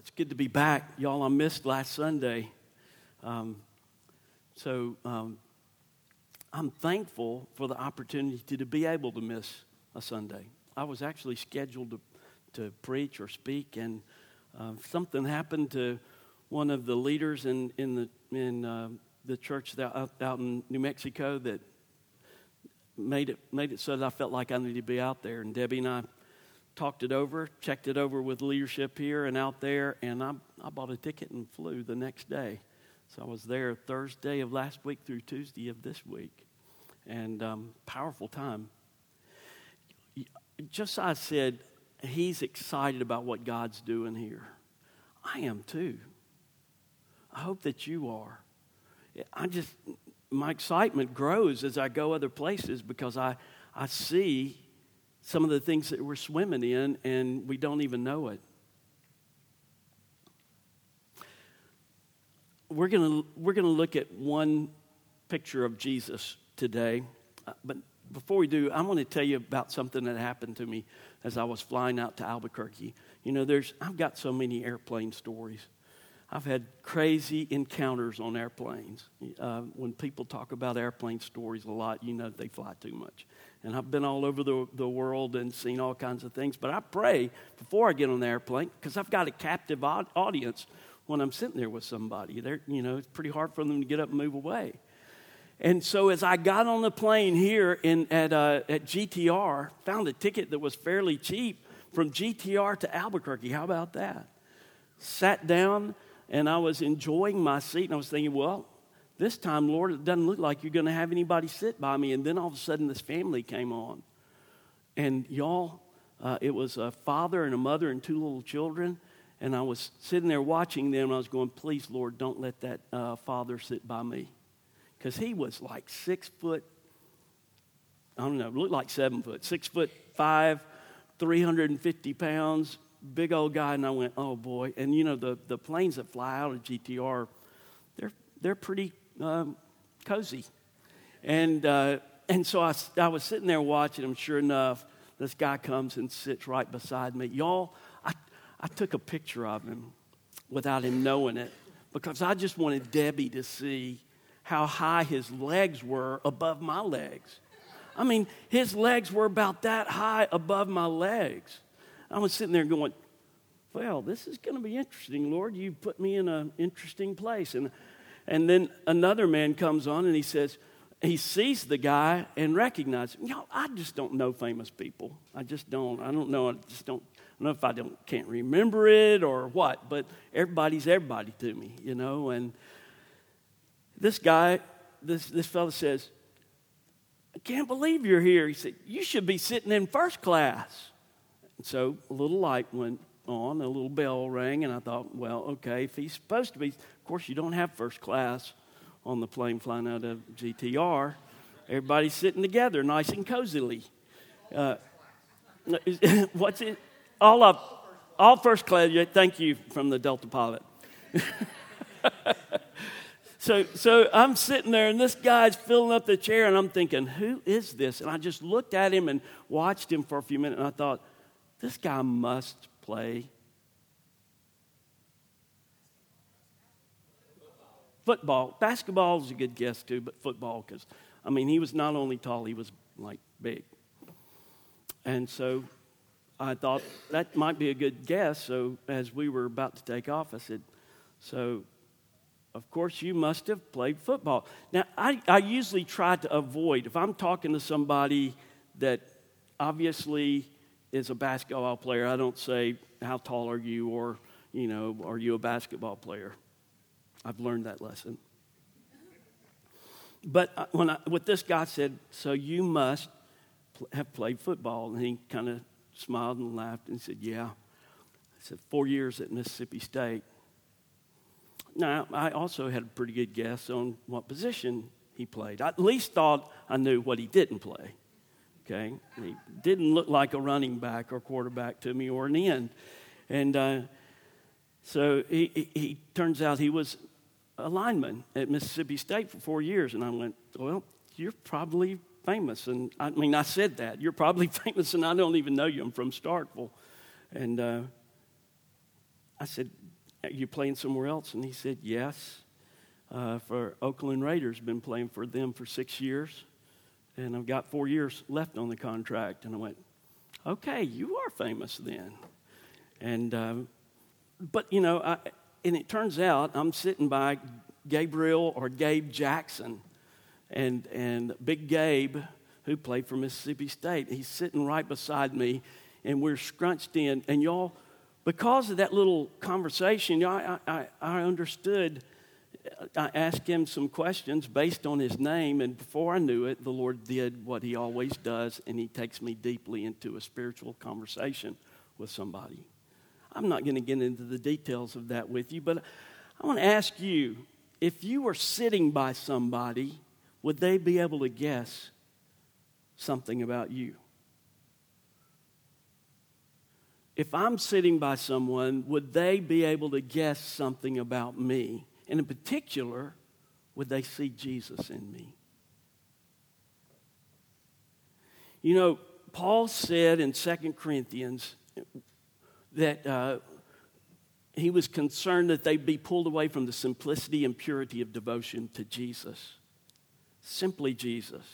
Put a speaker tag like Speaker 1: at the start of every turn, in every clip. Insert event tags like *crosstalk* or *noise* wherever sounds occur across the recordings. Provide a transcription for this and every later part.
Speaker 1: it's good to be back. Y'all, I missed last Sunday. Um, so um, I'm thankful for the opportunity to, to, be able to miss a Sunday. I was actually scheduled to, to preach or speak, and uh, something happened to one of the leaders in, in, the, in uh, the church out, out in New Mexico that made it, made it so that I felt like I needed to be out there. And Debbie and I talked it over, checked it over with leadership here and out there, and I, I bought a ticket and flew the next day. So I was there Thursday of last week through Tuesday of this week. And um, powerful time. I said, he's excited about what God's doing here. I am too. I hope that you are. I just, my excitement grows as I go other places because I, I see some of the things that we're swimming in and we don't even know it. We're going we're gonna look at one picture of Jesus today. Uh, but before we do, I want to tell you about something that happened to me as I was flying out to Albuquerque. You know, there's, I've got so many airplane stories. I've had crazy encounters on airplanes. Uh, when people talk about airplane stories a lot, you know they fly too much. And I've been all over the, the world and seen all kinds of things. But I pray before I get on the airplane because I've got a captive audience when I'm sitting there with somebody. They're, you know, it's pretty hard for them to get up and move away. And so as I got on the plane here in, at, uh, at GTR, found a ticket that was fairly cheap from GTR to Albuquerque. How about that? Sat down and I was enjoying my seat, and I was thinking, well, this time, Lord, it doesn't look like you're going to have anybody sit by me. And then all of a sudden, this family came on. And y'all, uh, it was a father and a mother and two little children. And I was sitting there watching them, and I was going, please, Lord, don't let that uh, father sit by me. Because he was like six foot, I don't know, looked like seven foot, six foot five, 350 pounds, big old guy, and I went, oh boy. And you know, the, the planes that fly out of GTR, they're, they're pretty um, cozy. And, uh, and so I, I was sitting there watching him. Sure enough, this guy comes and sits right beside me. Y'all, I, I took a picture of him without him knowing it because I just wanted Debbie to see how high his legs were above my legs. I mean, his legs were about that high above my legs. I was sitting there going, well, this is going to be interesting, Lord. You put me in an interesting place. And, and then another man comes on and he says, he sees the guy and recognizes him. Know, I just don't know famous people. I just don't. I don't know. I just don't. I don't know if I don't can't remember it or what, but everybody's everybody to me, you know. And this guy, this this fellow says, "I can't believe you're here." He said, "You should be sitting in first class." So a little light went on, a little bell rang, and I thought, well, okay, if he's supposed to be, of course, you don't have first class on the plane flying out of GTR. Everybody's sitting together, nice and cozily. Uh, *laughs* what's it? All of all first class. Thank you from the Delta pilot. *laughs* so, so I'm sitting there, and this guy's filling up the chair, and I'm thinking, who is this? And I just looked at him and watched him for a few minutes, and I thought, this guy must play football. Basketball is a good guess too, but football, because, I mean, he was not only tall, he was like big. And so I thought that might be a good guess. So as we were about to take off, I said, So, of course, you must have played football. Now, I, I usually try to avoid, if I'm talking to somebody that obviously is a basketball player, I don't say, How tall are you? or, you know, Are you a basketball player? I've learned that lesson. But uh, when I, what this guy said, So you must pl- have played football. And he kind of smiled and laughed and said, Yeah. I said, Four years at Mississippi State. Now, I also had a pretty good guess on what position he played. I at least thought I knew what he didn't play okay? He didn't look like a running back or quarterback to me or an end. And uh, so he, he, he, turns out he was a lineman at Mississippi State for four years. And I went, well, you're probably famous. And I mean, I said that. You're probably *laughs* famous, and I don't even know you. I'm from Starkville. And uh, I said, Are you playing somewhere else? And he said, Yes. Uh, for Oakland Raiders, been playing for them for six years, and I've got four years left on the contract. And I went, Okay, you are famous then. And, um, but you know, I, and it turns out I'm sitting by Gabriel or Gabe Jackson, and, and Big Gabe, who played for Mississippi State, he's sitting right beside me, and we're scrunched in. And y'all, because of that little conversation, I, I, I understood. I asked him some questions based on his name, and before I knew it, the Lord did what he always does, and he takes me deeply into a spiritual conversation with somebody. I'm not going to get into the details of that with you, but I want to ask you if you were sitting by somebody, would they be able to guess something about you? If I'm sitting by someone, would they be able to guess something about me? And in particular, would they see Jesus in me? You know, Paul said in 2 Corinthians that uh, he was concerned that they'd be pulled away from the simplicity and purity of devotion to Jesus. Simply Jesus.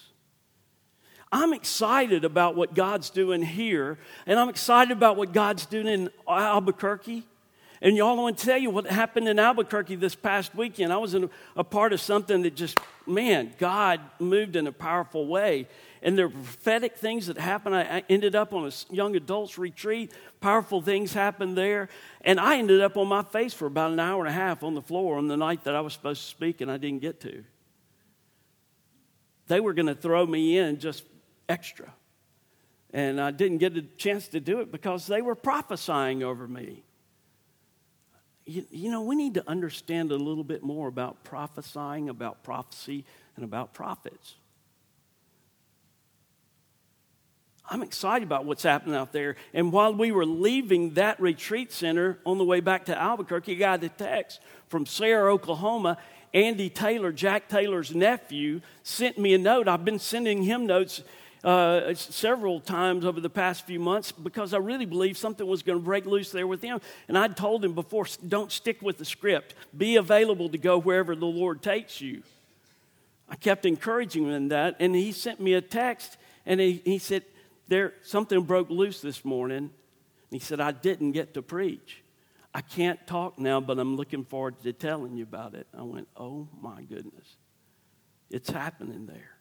Speaker 1: I'm excited about what God's doing here, and I'm excited about what God's doing in Albuquerque. And y'all want to tell you what happened in Albuquerque this past weekend. I was a, a part of something that just, man, God moved in a powerful way. And there were prophetic things that happened. I, I ended up on a young adults retreat. Powerful things happened there. And I ended up on my face for about an hour and a half on the floor on the night that I was supposed to speak, and I didn't get to. They were going to throw me in just extra. And I didn't get a chance to do it because they were prophesying over me. You, you, know, we need to understand a little bit more about prophesying, about prophecy, and about prophets. I'm excited about what's happening out there. And while we were leaving that retreat center on the way back to Albuquerque, I got a text from Sarah, Oklahoma. Andy Taylor, Jack Taylor's nephew, sent me a note. I've been sending him notes uh, several times over the past few months because I really believed something was going to break loose there with him. And I'd told him before don't stick with the script, be available to go wherever the Lord takes you. I kept encouraging him in that, and he sent me a text and he, he said, there, Something broke loose this morning. He said, I didn't get to preach. I can't talk now, but I'm looking forward to telling you about it. I went, Oh my goodness. It's happening there.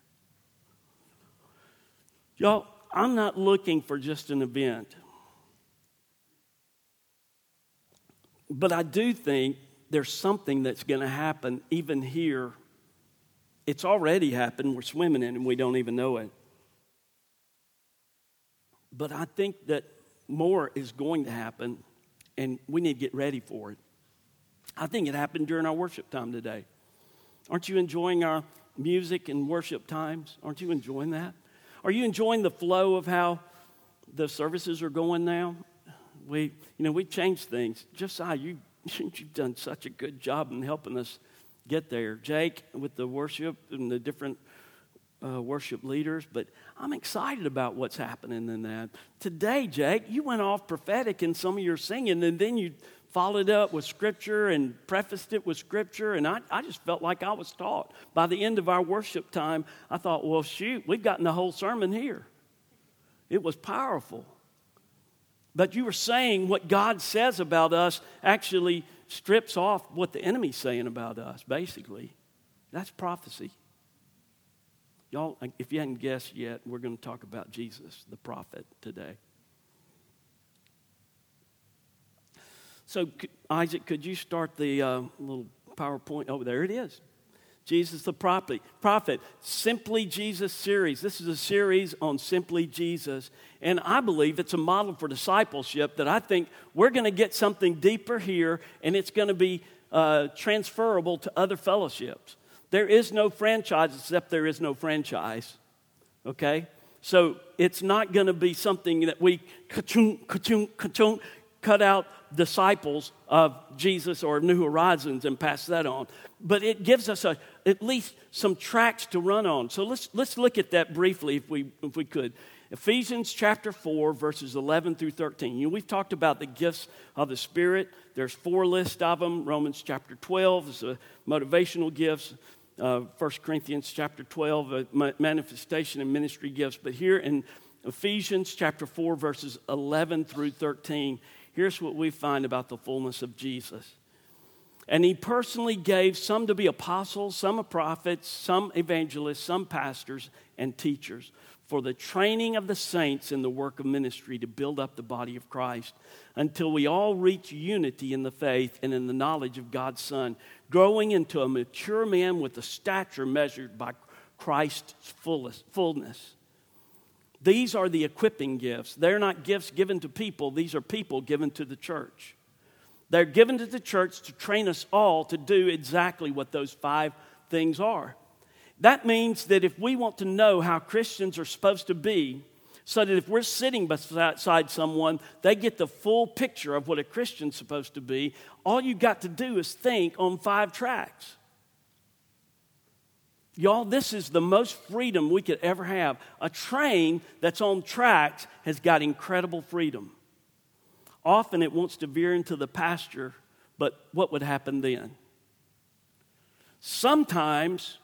Speaker 1: Y'all, I'm not looking for just an event. But I do think there's something that's going to happen even here. It's already happened. We're swimming in it and we don't even know it. But I think that more is going to happen and we need to get ready for it. I think it happened during our worship time today. Aren't you enjoying our music and worship times? Aren't you enjoying that? Are you enjoying the flow of how the services are going now? We, you know, we've changed things. Josiah, you, *laughs* you've done such a good job in helping us get there. Jake, with the worship and the different uh, worship leaders, but I'm excited about what's happening in that. Today, Jake, you went off prophetic in some of your singing, and then you followed up with scripture and prefaced it with scripture, and I, I just felt like I was taught. By the end of our worship time, I thought, well, shoot, we've gotten the whole sermon here. It was powerful. But you were saying what God says about us actually strips off what the enemy's saying about us, basically. That's prophecy. Y'all, if you hadn't guessed yet, we're going to talk about Jesus, the prophet, today. So, Isaac, could you start the uh, little PowerPoint? Oh, there it is. Jesus the prophet, prophet, Simply Jesus series. This is a series on Simply Jesus. And I believe it's a model for discipleship that I think we're going to get something deeper here and it's going to be uh, transferable to other fellowships. There is no franchise except there is no franchise. Okay? So it's not going to be something that we ka-chung, ka-chung, ka-chung, cut out disciples of Jesus or New Horizons and pass that on. But it gives us a, at least some tracks to run on. So let's, let's look at that briefly if we, if we could. Ephesians chapter 4, verses 11 through 13. You know, we've talked about the gifts of the Spirit. There's four lists of them. Romans chapter 12 is the motivational gifts. Uh, 1 Corinthians chapter 12, uh, manifestation and ministry gifts. But here in Ephesians chapter 4, verses 11 through 13, here's what we find about the fullness of Jesus. And he personally gave some to be apostles, some prophets, some evangelists, some pastors, and teachers for the training of the saints in the work of ministry to build up the body of Christ until we all reach unity in the faith and in the knowledge of God's Son, growing into a mature man with a stature measured by Christ's fullest fullness. These are the equipping gifts. They're not gifts given to people, these are people given to the church. They're given to the church to train us all to do exactly what those five things are. That means that if we want to know how Christians are supposed to be, so that if we're sitting beside someone, they get the full picture of what a Christian's supposed to be, all you got to do is think on five tracks. Y'all, this is the most freedom we could ever have. A train that's on tracks has got incredible freedom. Often it wants to veer into the pasture, but what would happen then? Sometimes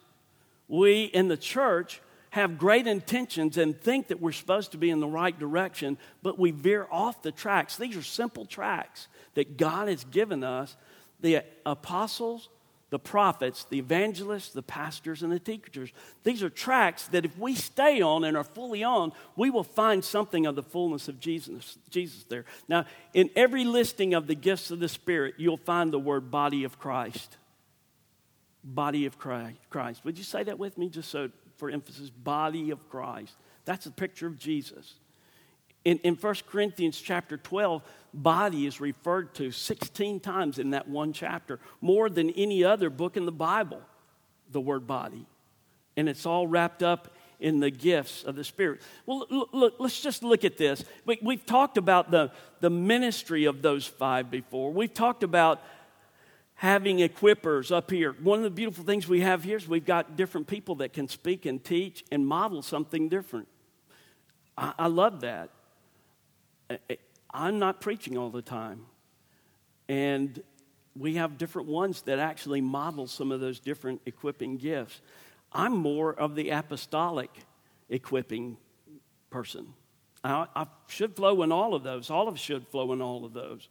Speaker 1: we in the church have great intentions and think that we're supposed to be in the right direction, but we veer off the tracks. These are simple tracks that God has given us the apostles, the prophets, the evangelists, the pastors, and the teachers. These are tracks that if we stay on and are fully on, we will find something of the fullness of Jesus, Jesus there. Now, in every listing of the gifts of the Spirit, you'll find the word body of Christ body of Christ. Would you say that with me just so for emphasis? Body of Christ. That's a picture of Jesus. In, in 1 Corinthians chapter 12, body is referred to 16 times in that one chapter, more than any other book in the Bible, the word body. And it's all wrapped up in the gifts of the Spirit. Well, look, look let's just look at this. We, we've talked about the, the ministry of those five before. We've talked about having equippers up here. One of the beautiful things we have here is we've got different people that can speak and teach and model something different. I, I love that. I'm not preaching all the time. And we have different ones that actually model some of those different equipping gifts. I'm more of the apostolic equipping person. I, I, should flow in all of those. All of should flow in all of those.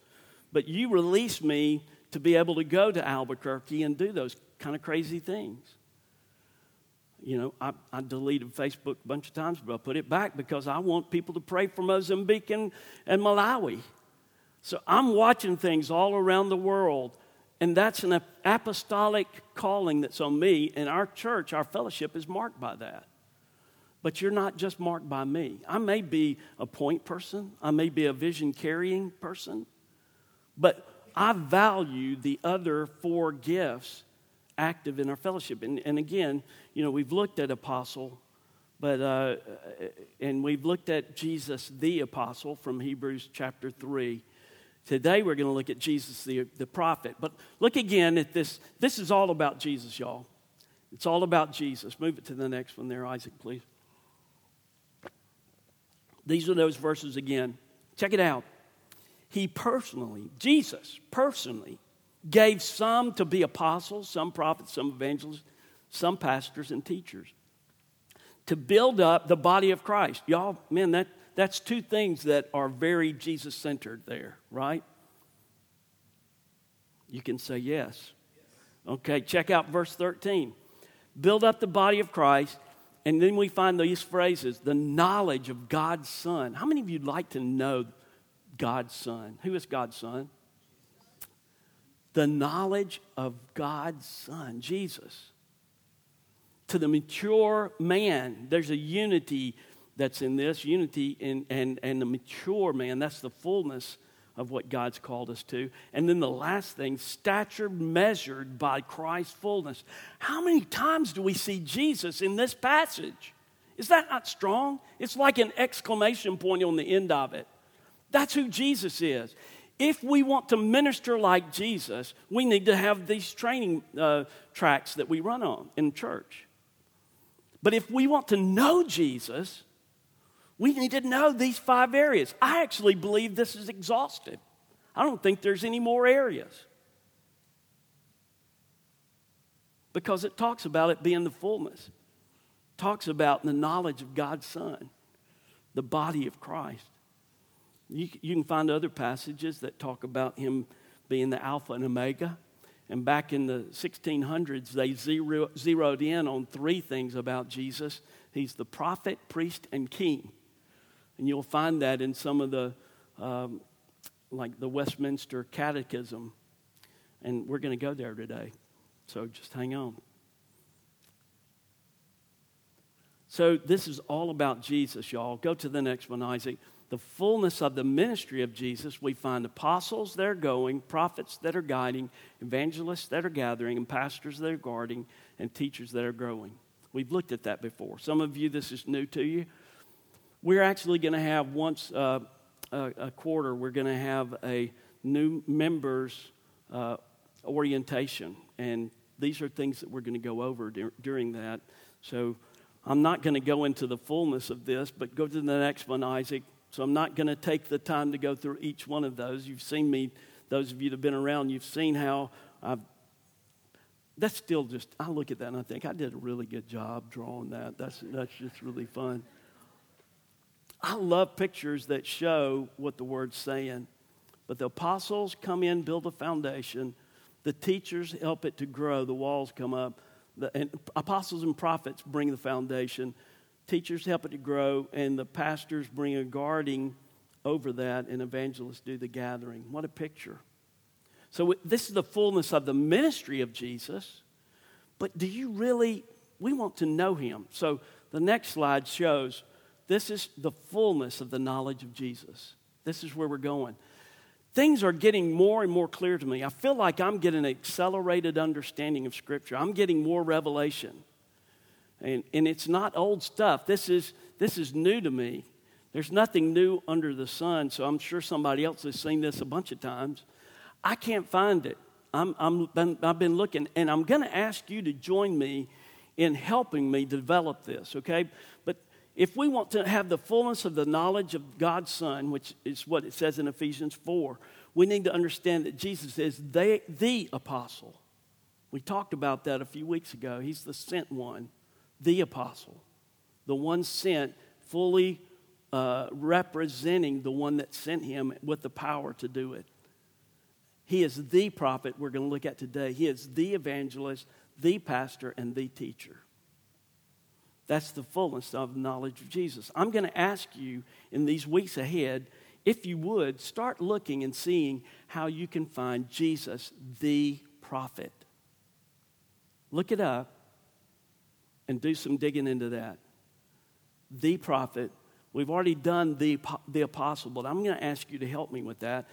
Speaker 1: But you release me to be able to go to Albuquerque and do those kind of crazy things. You know, I, I, deleted Facebook a bunch of times, but I put it back because I want people to pray for Mozambique and, and Malawi. So I'm watching things all around the world, and that's an apostolic calling that's on me. And our church, our fellowship, is marked by that. But you're not just marked by me. I may be a point person, I may be a vision carrying person, but I value the other four gifts active in our fellowship. And, and again, you know, we've looked at apostle, but, uh, and we've looked at Jesus the apostle from Hebrews chapter 3. Today we're going to look at Jesus the, the prophet. But look again at this. This is all about Jesus, y'all. It's all about Jesus. Move it to the next one there, Isaac, please. These are those verses again. Check it out he personally, Jesus personally, gave some to be apostles, some prophets, some evangelists, some pastors and teachers to build up the body of Christ. Y'all, man, that, that's two things that are very Jesus centered there, right? You can say yes. Okay, check out verse 13. Build up the body of Christ, and then we find these phrases the knowledge of God's Son. How many of you like to know God's Son. Who is God's Son? The knowledge of God's Son, Jesus. To the mature man, there's a unity that's in this unity and, and, and the mature man. That's the fullness of what God's called us to. And then the last thing, stature measured by Christ's fullness. How many times do we see Jesus in this passage? Is that not strong? It's like an exclamation point on the end of it. That's who Jesus is. If we want to minister like Jesus, we need to have these training uh, tracks that we run on in church. But if we want to know Jesus, We need to know these five areas. I actually believe this is exhaustive. I don't think there's any more areas. Because it talks about it being the fullness. It talks about the knowledge of God's Son, the body of Christ. You, you can find other passages that talk about him being the Alpha and Omega. And back in the 1600s, they zero, zeroed in on three things about Jesus He's the prophet, priest, and king. And you'll find that in some of the, um, like the Westminster Catechism. And we're going to go there today. So just hang on. So this is all about Jesus, y'all. Go to the next one, Isaac the fullness of the ministry of Jesus, we find apostles that are going, prophets that are guiding, evangelists that are gathering, and pastors that are guarding, and teachers that are growing. We've looked at that before. Some of you, this is new to you. We're actually going to have once uh, a, a, quarter, we're going to have a new members uh, orientation. And these are things that we're going to go over dur- during that. So I'm not going to go into the fullness of this, but go to the next one, Isaac. So I'm not going to take the time to go through each one of those. You've seen me, those of you that have been around, you've seen how I've. That's still just, I look at that and I think I did a really good job drawing that. That's, that's just really fun. I love pictures that show what the word's saying. But the apostles come in, build a foundation. The teachers help it to grow. The walls come up. The, and apostles and prophets bring the foundation teachers help it to grow, and the pastors bring a guarding over that, and evangelists do the gathering. What a picture. So, this is the fullness of the ministry of Jesus, but do you really? We want to know him. So, the next slide shows this is the fullness of the knowledge of Jesus. This is where we're going. Things are getting more and more clear to me. I feel like I'm getting an accelerated understanding of Scripture. I'm getting more revelation. And, and it's not old stuff. This is, this is new to me. There's nothing new under the sun, so I'm sure somebody else has seen this a bunch of times. I can't find it. I'm, I'm been, I've been looking, and I'm going to ask you to join me in helping me develop this, okay? But if we want to have the fullness of the knowledge of God's Son, which is what it says in Ephesians 4, we need to understand that Jesus is the, the apostle. We talked about that a few weeks ago. He's the sent one the apostle, the one sent, fully uh, representing the one that sent him with the power to do it. He is the prophet we're going to look at today. He is the evangelist, the pastor, and the teacher. That's the fullness of knowledge of Jesus. I'm going to ask you in these weeks ahead, if you would, start looking and seeing how you can find Jesus, the prophet. Look it up and do some digging into that. The prophet, we've already done the, the apostle, but I'm going to ask you to help me with that.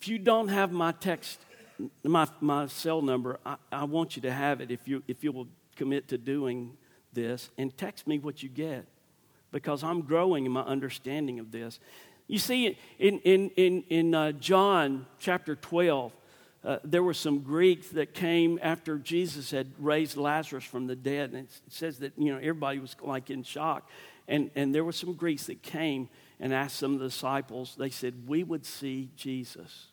Speaker 1: If you don't have my text, my, my cell number, I, I want you to have it if you, if you will commit to doing this and text me what you get because I'm growing in my understanding of this. You see, in, in, in, in uh, John chapter 12, uh, there were some Greeks that came after Jesus had raised Lazarus from the dead. And it says that, you know, everybody was like in shock. And, and there were some Greeks that came and asked some of the disciples, they said, We would see Jesus.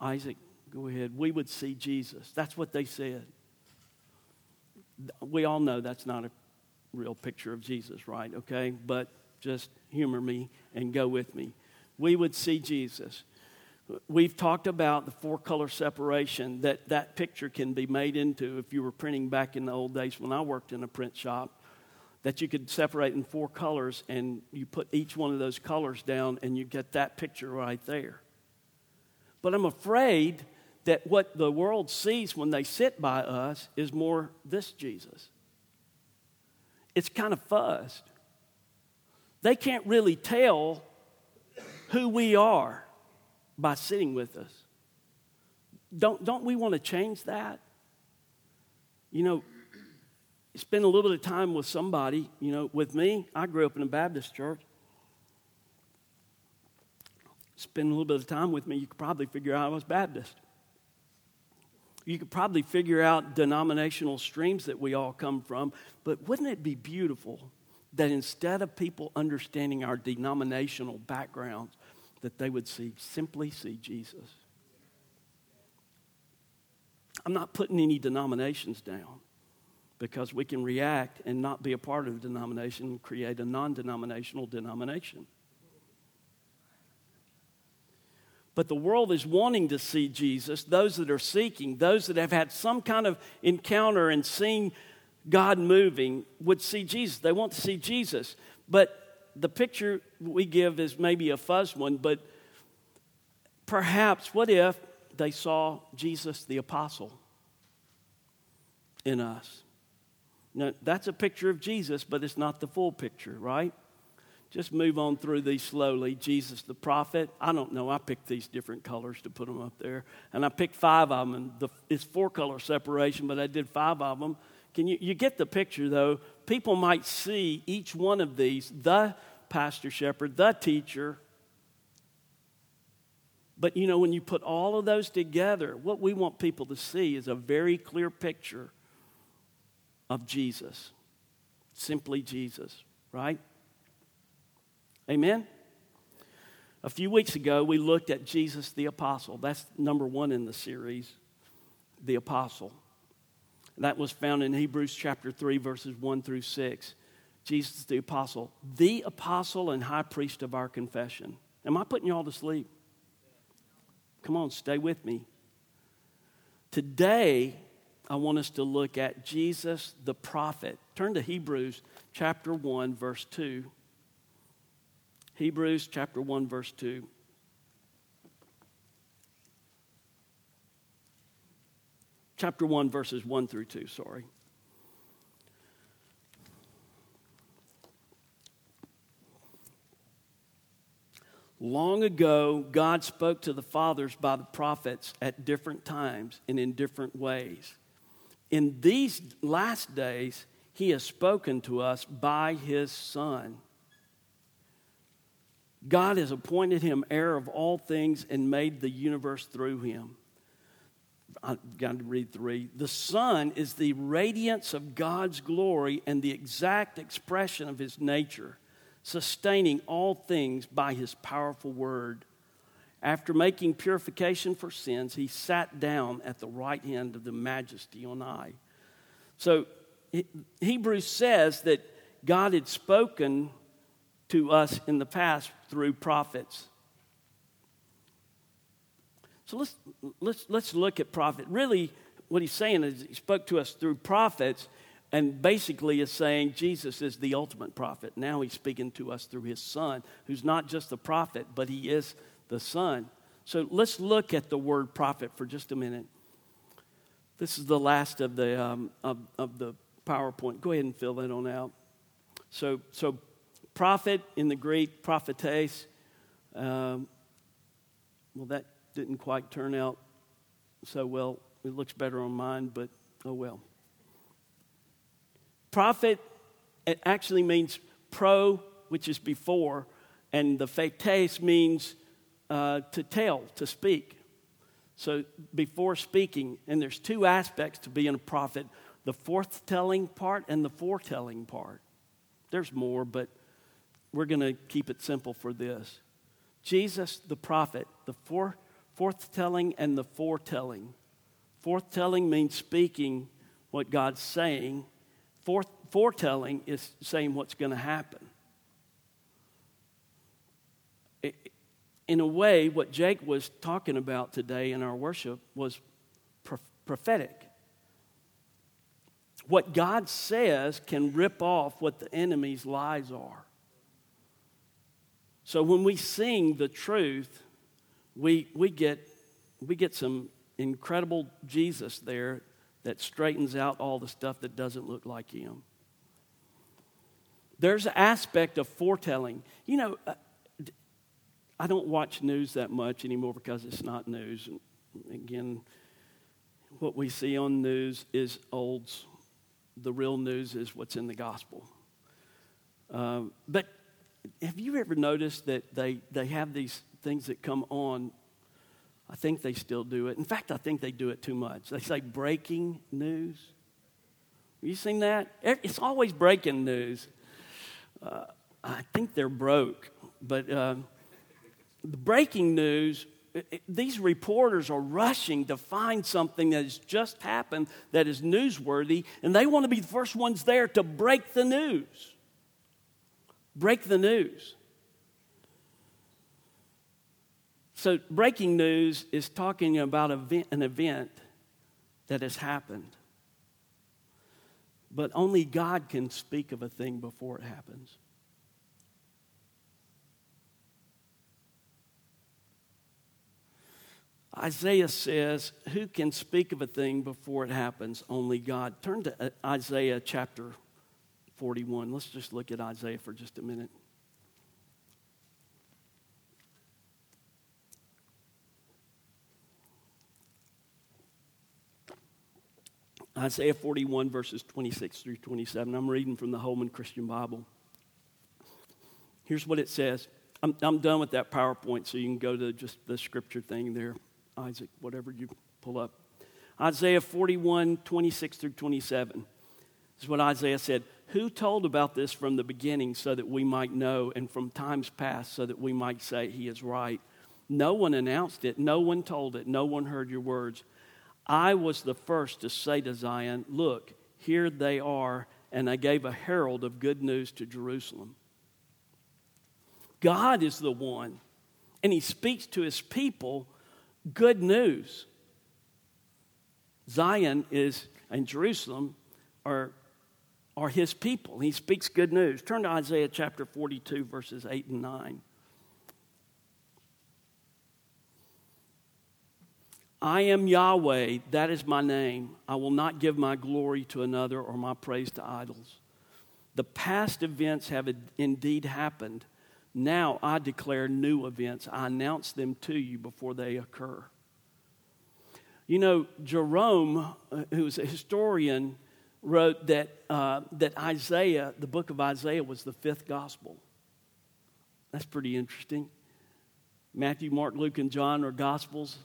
Speaker 1: Isaac, go ahead. We would see Jesus. That's what they said. We all know that's not a real picture of Jesus, right? Okay? But just humor me and go with me. We would see Jesus. We've talked about the four color separation that that picture can be made into if you were printing back in the old days when I worked in a print shop. That you could separate in four colors and you put each one of those colors down and you get that picture right there. But I'm afraid that what the world sees when they sit by us is more this Jesus. It's kind of fuzzed. They can't really tell who we are by sitting with us. Don't, don't we want to change that? You know, spend a little bit of time with somebody, you know, with me. I grew up in a Baptist church. Spend a little bit of time with me, you could probably figure out I was Baptist. You could probably figure out denominational streams that we all come from, but wouldn't it be beautiful that instead of people understanding our denominational backgrounds, that they would see simply see Jesus. I'm not putting any denominations down because we can react and not be a part of a denomination and create a non denominational denomination. But the world is wanting to see Jesus. Those that are seeking, those that have had some kind of encounter and seen God moving, would see Jesus. They want to see Jesus. But the picture we give is maybe a fuzz one, but perhaps what if they saw Jesus the apostle in us? Now, that's a picture of Jesus, but it's not the full picture, right? Just move on through these slowly. Jesus the prophet. I don't know. I picked these different colors to put them up there. And I picked five of them. And the, it's four color separation, but I did five of them. Can you, you get the picture, though? People might see each one of these the pastor shepherd, the teacher. But you know, when you put all of those together, what we want people to see is a very clear picture of Jesus. Simply Jesus, right? Amen? A few weeks ago, we looked at Jesus the Apostle. That's number one in the series, the Apostle. That was found in Hebrews chapter 3, verses 1 through 6. Jesus the Apostle, the Apostle and High Priest of our confession. Am I putting you all to sleep? Come on, stay with me. Today, I want us to look at Jesus the prophet. Turn to Hebrews chapter 1, verse 2. Hebrews chapter 1, verse 2. Chapter 1, verses 1 through 2, sorry. Long ago, God spoke to the fathers by the prophets at different times and in different ways. In these last days, He has spoken to us by His Son God has appointed him heir of all things and made the universe through him. I've got to read three. The Son is the radiance of God's glory and the exact expression of his nature, sustaining all things by his powerful word. After making purification for sins, he sat down at the right hand of the majesty on high. So Hebrews says that God had spoken to us in the past through prophets. So let's, let's, let's look at prophet. Really, what he's saying is he spoke to us through prophets and basically is saying Jesus is the ultimate prophet. Now he's speaking to us through his son, who's not just the prophet, but he is the son. So let's look at the word prophet for just a minute. This is the last of the, um, of, of the PowerPoint. Go ahead and fill that on out. So, so prophet in the Greek, prophetess. Um, well, that didn't quite turn out so well. It looks better on mine, but oh well. Prophet it actually means pro, which is before, and the phates means uh, to tell, to speak. So before speaking, and there's two aspects to being a prophet the forthtelling part and the foretelling part. There's more, but we're going to keep it simple for this. Jesus, the prophet, the fore, forthtelling and the foretelling. Forthtelling means speaking what God's saying. Foretelling is saying what's going to happen. in a way, what Jake was talking about today in our worship was prophetic. What God says can rip off what the enemy's lies are. So when we sing the truth, we, we, get, we get some incredible Jesus there that straightens out all the stuff that doesn't look like him. There's an aspect of foretelling. You know, uh, I don't watch news that much anymore because it's not news. Again, what we see on news is olds. The real news is what's in the gospel. Um, but have you ever noticed that they, they have these things that come on? I think they still do it. In fact, I think they do it too much. They say breaking news. Have you seen that? It's always breaking news. uh, I think they're broke. But uh, the breaking news these reporters are rushing to find something that has just happened that is newsworthy, and they want to be the first ones there to break the news. Break the news. So, breaking news is talking about an event that has happened. But only God can speak of a thing before it happens. Isaiah says, Who can speak of a thing before it happens? Only God. Turn to uh, Isaiah chapter 41. Let's just look at Isaiah for just a minute. Isaiah 41, verses 26 through 27. I'm reading from the Holman Christian Bible. Here's what it says. I'm, I'm done with that PowerPoint, so you can go to just the scripture thing there, Isaac, whatever you pull up. Isaiah 41, 26 through 27. This is what Isaiah said. Who told about this from the beginning so that we might know, and from times past so that we might say he is right? No one announced it, no one told it, no one heard your words. I was the first to say to Zion, Look, here they are, and I gave a herald of good news to Jerusalem. God is the one, and He speaks to His people good news. Zion is, and Jerusalem are, are His people. He speaks good news. Turn to Isaiah chapter 42, verses 8 and 9. I am Yahweh, that is my name. I will not give my glory to another or my praise to idols. The past events have indeed happened. Now I declare new events. I announce them to you before they occur. You know, Jerome, uh, who's a historian, wrote that, uh, that Isaiah, the book of Isaiah, was the fifth gospel. That's pretty interesting. Matthew, Mark, Luke, and John are gospels.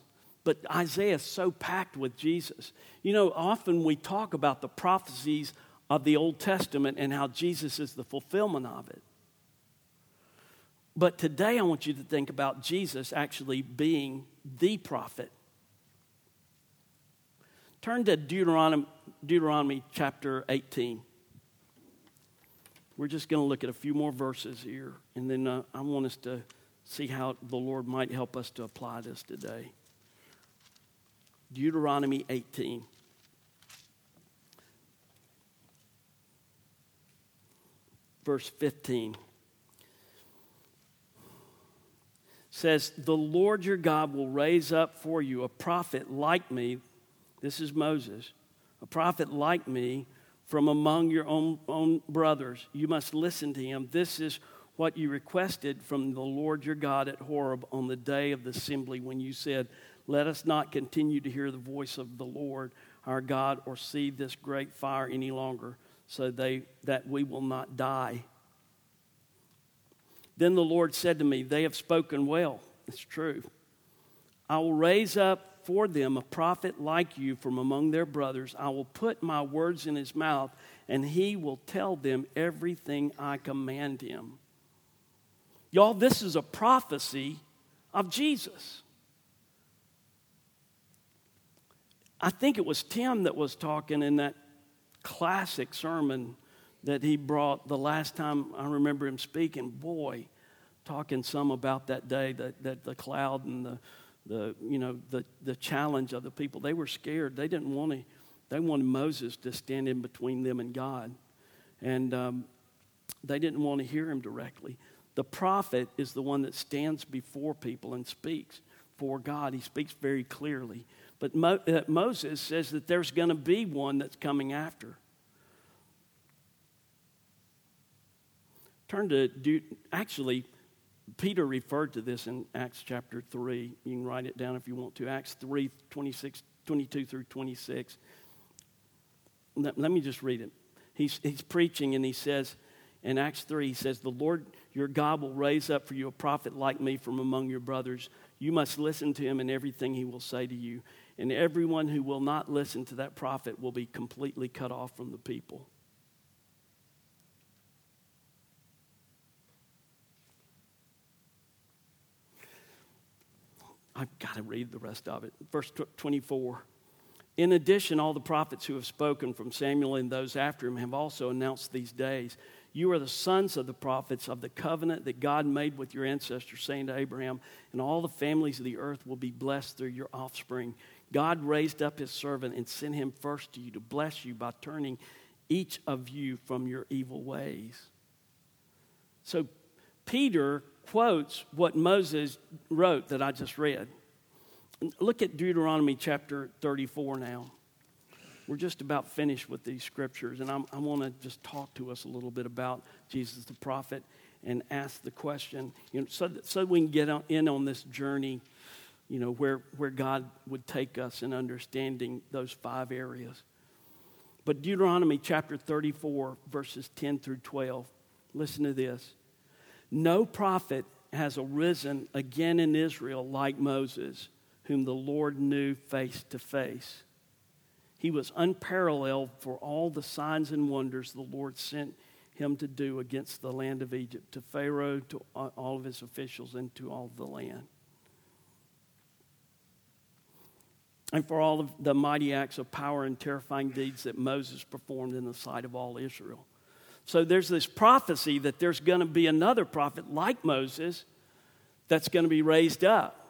Speaker 1: But Isaiah is so packed with Jesus. You know, often we talk about the prophecies of the Old Testament and how Jesus is the fulfillment of it. But today I want you to think about Jesus actually being the prophet. Turn to Deuteronomy, Deuteronomy chapter 18. We're just going to look at a few more verses here, and then uh, I want us to see how the Lord might help us to apply this today. Deuteronomy 18. Verse 15 says, The Lord your God will raise up for you a prophet like me. This is Moses, a prophet like me from among your own, own brothers. You must listen to him. This is what you requested from the Lord your God at Horeb on the day of the assembly when you said, let us not continue to hear the voice of the Lord our God or see this great fire any longer, so they, that we will not die. Then the Lord said to me, They have spoken well. It's true. I will raise up for them a prophet like you from among their brothers. I will put my words in his mouth, and he will tell them everything I command him. Y'all, this is a prophecy of Jesus. I think it was Tim that was talking in that classic sermon that he brought the last time I remember him speaking. Boy, talking some about that day that, that the cloud and the, the you know the, the challenge of the people. They were scared. They didn't want to they wanted moses to stand in between them and god. And um, they didn't want to hear him directly. The prophet is the one that stands before people and speaks for god he speaks very clearly but Mo- uh, Moses says that there's going to be one that's coming after. Turn to, do, actually, Peter referred to this in Acts chapter 3. You can write it down if you want to. Acts 3, 26, 22 through 26. Let, let me just read it. He's, he's preaching and he says, in Acts 3, he says, The Lord your God will raise up for you a prophet like me from among your brothers. You must listen to him in everything he will say to you. And everyone who will not listen to that prophet will be completely cut off from the people. I've got to read the rest of it. Verse 24. In addition, all the prophets who have spoken from Samuel and those after him have also announced these days. You are the sons of the prophets of the covenant that God made with your ancestors, saying to Abraham, And all the families of the earth will be blessed through your offspring. God raised up his servant and sent him first to you to bless you by turning each of you from your evil ways. So Peter quotes what Moses wrote that I just read. Look at Deuteronomy chapter 34 now. We're just about finished with these scriptures, and I'm, i want to just talk to us a little bit about Jesus the prophet and ask the question, you know, so, that, so we can get on, in on this journey, you know, where, where God would take us in understanding those five areas. But Deuteronomy chapter 34, verses 10 through 12, listen to this. No prophet has arisen again in Israel like Moses whom the Lord knew face to face. He was unparalleled for all the signs and wonders the Lord sent him to do against the land of Egypt, to Pharaoh, to all of his officials, and to all the land. And for all of the mighty acts of power and terrifying deeds that Moses performed in the sight of all Israel. So there's this prophecy that there's going to be another prophet like Moses that's going to be raised up.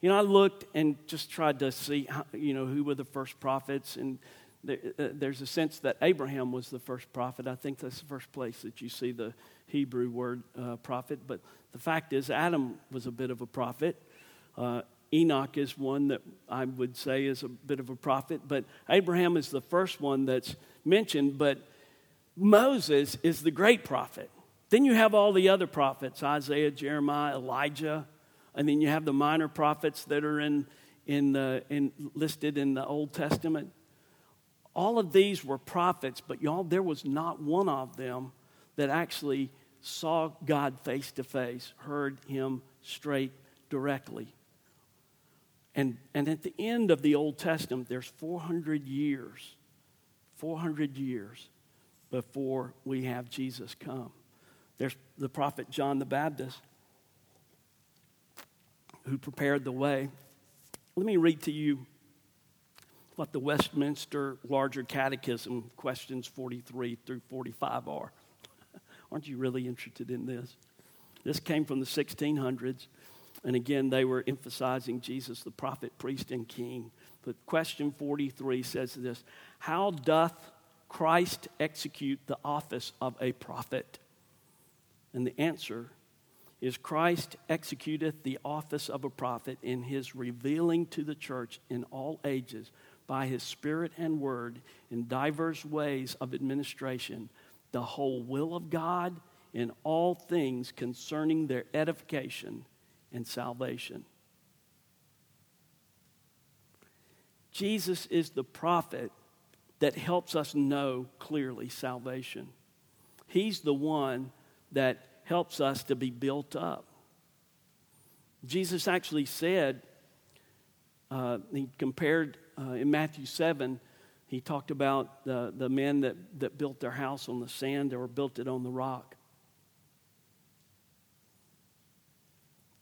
Speaker 1: You know, I looked and just tried to see, how, you know, who were the first prophets, and there, uh, there's a sense that Abraham was the first prophet. I think that's the first place that you see the Hebrew word uh, prophet. But the fact is, Adam was a bit of a prophet. Uh, Enoch is one that I would say is a bit of a prophet, but Abraham is the first one that's mentioned. But Moses is the great prophet. Then you have all the other prophets Isaiah, Jeremiah, Elijah. And then you have the minor prophets that are in, in, the, in listed in the Old Testament. All of these were prophets, but y'all, there was not one of them that actually saw God face to face, heard him straight directly. And, and at the end of the Old Testament, there's 400 years, 400 years before we have Jesus come. There's the prophet John the Baptist who prepared the way. Let me read to you what the Westminster Larger Catechism, questions 43 through 45 are. *laughs* Aren't you really interested in this? This came from the 1600s, and again, they were emphasizing Jesus, the prophet, priest, and king. But question 43 says this How doth Christ execute the office of a prophet? And the answer is Christ executeth the office of a prophet in his revealing to the church in all ages by his spirit and word in diverse ways of administration the whole will of God in all things concerning their edification and salvation. Jesus is the prophet that helps us know clearly salvation. He's the one that helps us to be built up. Jesus actually said, uh, he compared uh, in Matthew 7, he talked about the, the men that, that built their house on the sand or built it on the rock.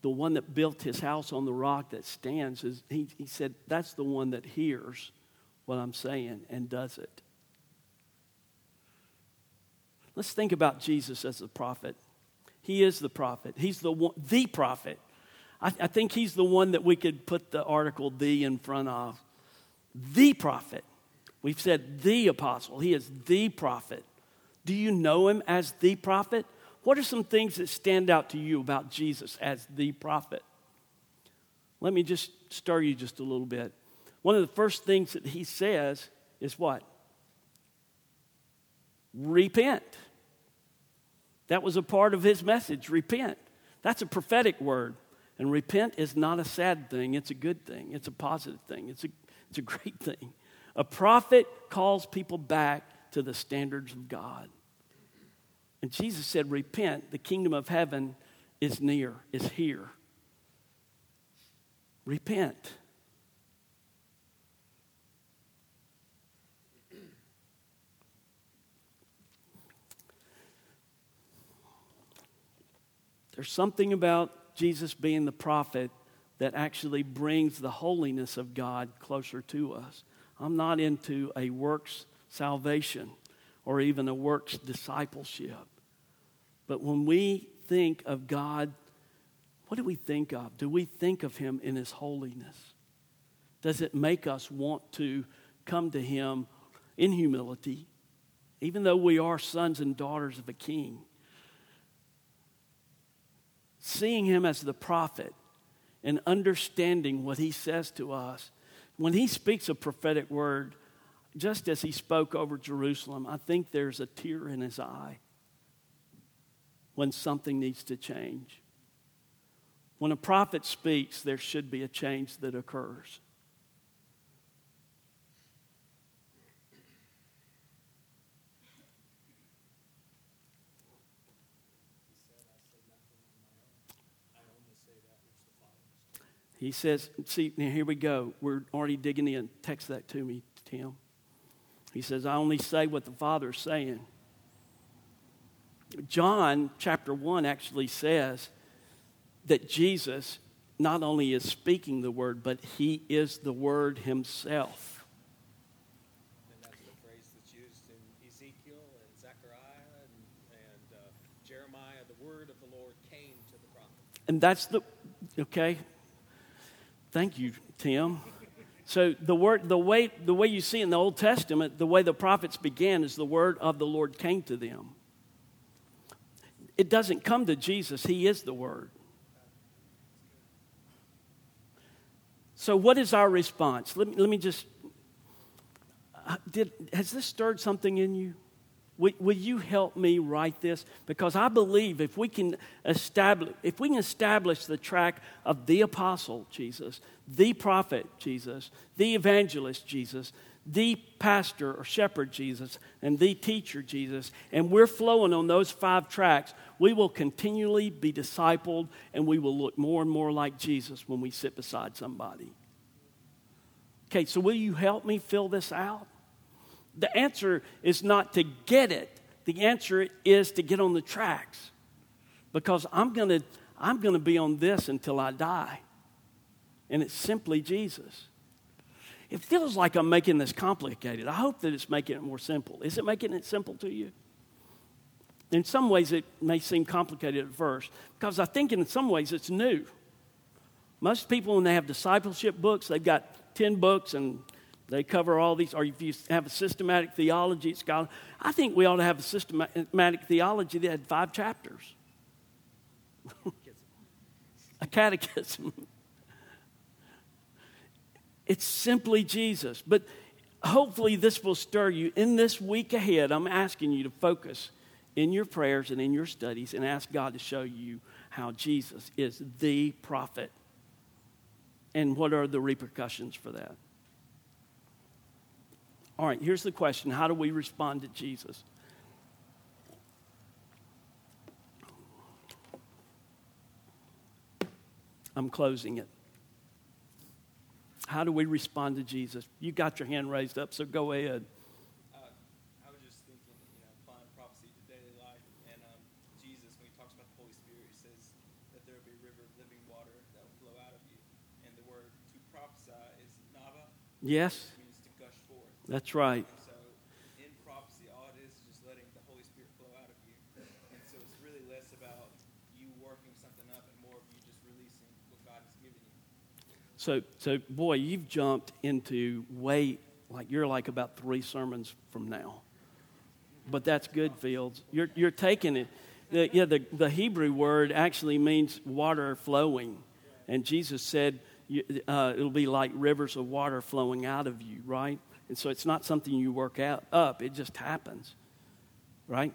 Speaker 1: The one that built his house on the rock that stands, is, he, he said, that's the one that hears what I'm saying and does it. Let's think about Jesus as a prophet. He is the prophet. He's the one, the prophet. I, I think he's the one that we could put the article the in front of. The prophet. We've said the apostle. He is the prophet. Do you know him as the prophet? What are some things that stand out to you about Jesus as the prophet? Let me just stir you just a little bit. One of the first things that he says is what? Repent. That was a part of his message repent. That's a prophetic word. And repent is not a sad thing, it's a good thing, it's a positive thing, it's a, it's a *laughs* great thing. A prophet calls people back to the standards of God. And Jesus said, Repent, the kingdom of heaven is near, is here. Repent. There's something about Jesus being the prophet that actually brings the holiness of God closer to us. I'm not into a works salvation or even a works discipleship. But when we think of God, what do we think of? Do we think of Him in His holiness? Does it make us want to come to Him in humility, even though we are sons and daughters of a king? Seeing Him as the prophet and understanding what He says to us. When He speaks a prophetic word, just as He spoke over Jerusalem, I think there's a tear in His eye when something needs to change. When a prophet speaks, there should be a change that occurs. He says, see, now here we go. We're already digging in. Text that to me, Tim. He says, I only say what the Father is saying. John chapter 1 actually says that Jesus not only is speaking the word, but he is the word himself.
Speaker 2: And that's the phrase that's used in Ezekiel and Zechariah and, and uh, Jeremiah. The word of the Lord came to the prophet.
Speaker 1: And that's the, okay. Thank you, Tim. So the word, the way, the way you see in the Old Testament, the way the prophets began is the word of the Lord came to them. It doesn't come to Jesus, He is the Word. So, what is our response? Let me, let me just. Uh, did, has this stirred something in you? Will, will, you help me write this? Because I believe if we can establish, if we can establish the track of the apostle Jesus, the prophet Jesus, the evangelist Jesus, the pastor or shepherd Jesus, and the teacher Jesus, and we're flowing on those five tracks, we will continually be discipled and we will look more and more like Jesus when we sit beside somebody. Okay, so will you help me fill this out? The answer is not to get it, the answer is to get on the tracks. Because I'm going to I'm going to be on this until I die. And it's simply Jesus. It feels like I'm making this complicated. I hope that it's making it more simple. Is it making it simple to you? In some ways, it may seem complicated at first because I think in some ways it's new. Most people, when they have discipleship books, they've got 10 books and they cover all these, or if you have a systematic theology, it's I think we ought to have a systematic theology that had five chapters. *laughs* a catechism. It's simply Jesus. But hopefully, this will stir you. In this week ahead, I'm asking you to focus in your prayers and in your studies and ask God to show you how Jesus is the prophet and what are the repercussions for that. All right, here's the question How do we respond to Jesus? I'm closing it. How do we respond to Jesus? You got your hand raised up, so go ahead.
Speaker 3: Uh I was just thinking, you know, applying prophecy to daily life. And um Jesus, when he talks about the Holy Spirit, he says that there will be a river of living water that will flow out of you. And the word to prophesy is Nava.
Speaker 1: Yes. That's right.
Speaker 2: So in prophecy, all it is is just letting the Holy Spirit flow out of you. And so it's really less about you working something up and more of you just releasing what God has given you.
Speaker 1: So, so boy, you've jumped into way like you're like about three sermons from now. But that's good, Fields. You're you're taking it. The, yeah, the, the Hebrew word actually means water flowing. And Jesus said, uh, it'll be like rivers of water flowing out of you, right? And so it's not something you work out up, it just happens, right?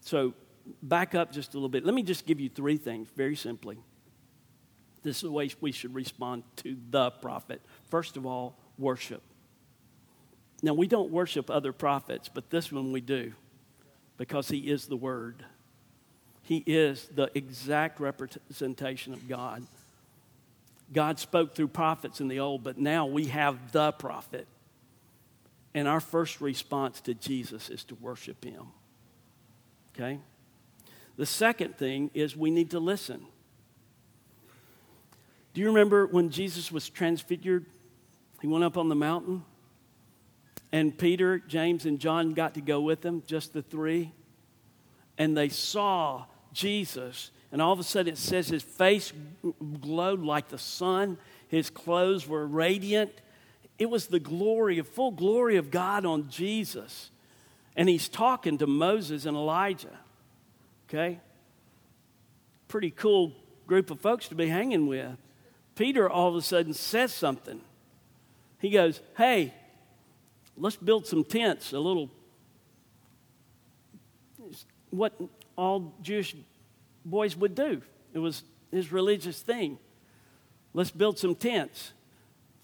Speaker 1: So back up just a little bit. Let me just give you three things very simply. This is the way we should respond to the prophet. First of all, worship. Now, we don't worship other prophets, but this one we do because he is the Word. He is the exact representation of God. God spoke through prophets in the old, but now we have the prophet. And our first response to Jesus is to worship him. Okay? The second thing is we need to listen. Do you remember when Jesus was transfigured? He went up on the mountain, and Peter, James, and John got to go with him, just the three. And they saw Jesus, and all of a sudden it says his face glowed like the sun, his clothes were radiant. It was the glory, of full glory of God on Jesus. And he's talking to Moses and Elijah. Okay? Pretty cool group of folks to be hanging with. Peter all of a sudden says something. He goes, Hey, let's build some tents, a little, what all Jewish boys would do. It was his religious thing. Let's build some tents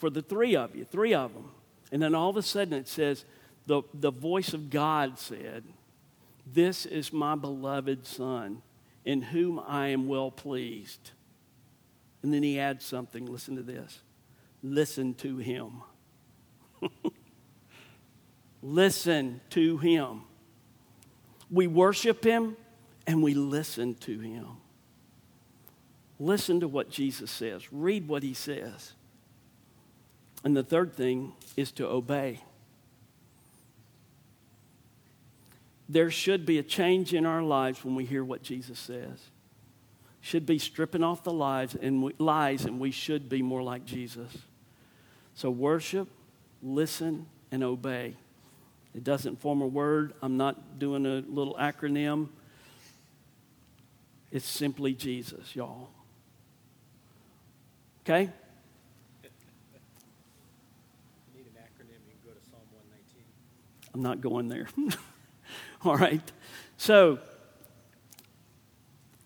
Speaker 1: for the three of you, three of them. And then all of a sudden it says, the, the voice of God said, This is my beloved Son, in whom I am well pleased. And then he adds something. Listen to this. Listen to him. *laughs* listen to him. We worship him and we listen to him. Listen to what Jesus says, read what he says. And the third thing is to obey. There should be a change in our lives when we hear what Jesus says. Should be stripping off the lies and we, lies, and we should be more like Jesus. So worship, listen, and obey. It doesn't form a word. I'm not doing a little acronym. It's simply Jesus, y'all. Okay?
Speaker 2: need an acronym, you can go to Psalm 119.
Speaker 1: I'm not going there. *laughs* All right. So,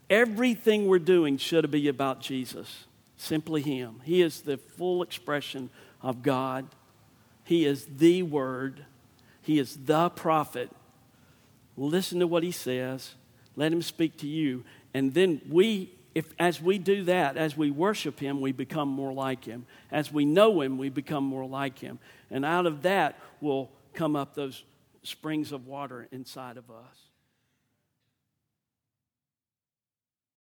Speaker 1: everything we're doing should be about Jesus, simply Him. He is the full expression of God, He is the Word, He is the prophet. Listen to what He says, let Him speak to you. And then we, if, as we do that, as we worship Him, we become more like Him. As we know Him, we become more like Him. And out of that will come up those springs of water inside of us.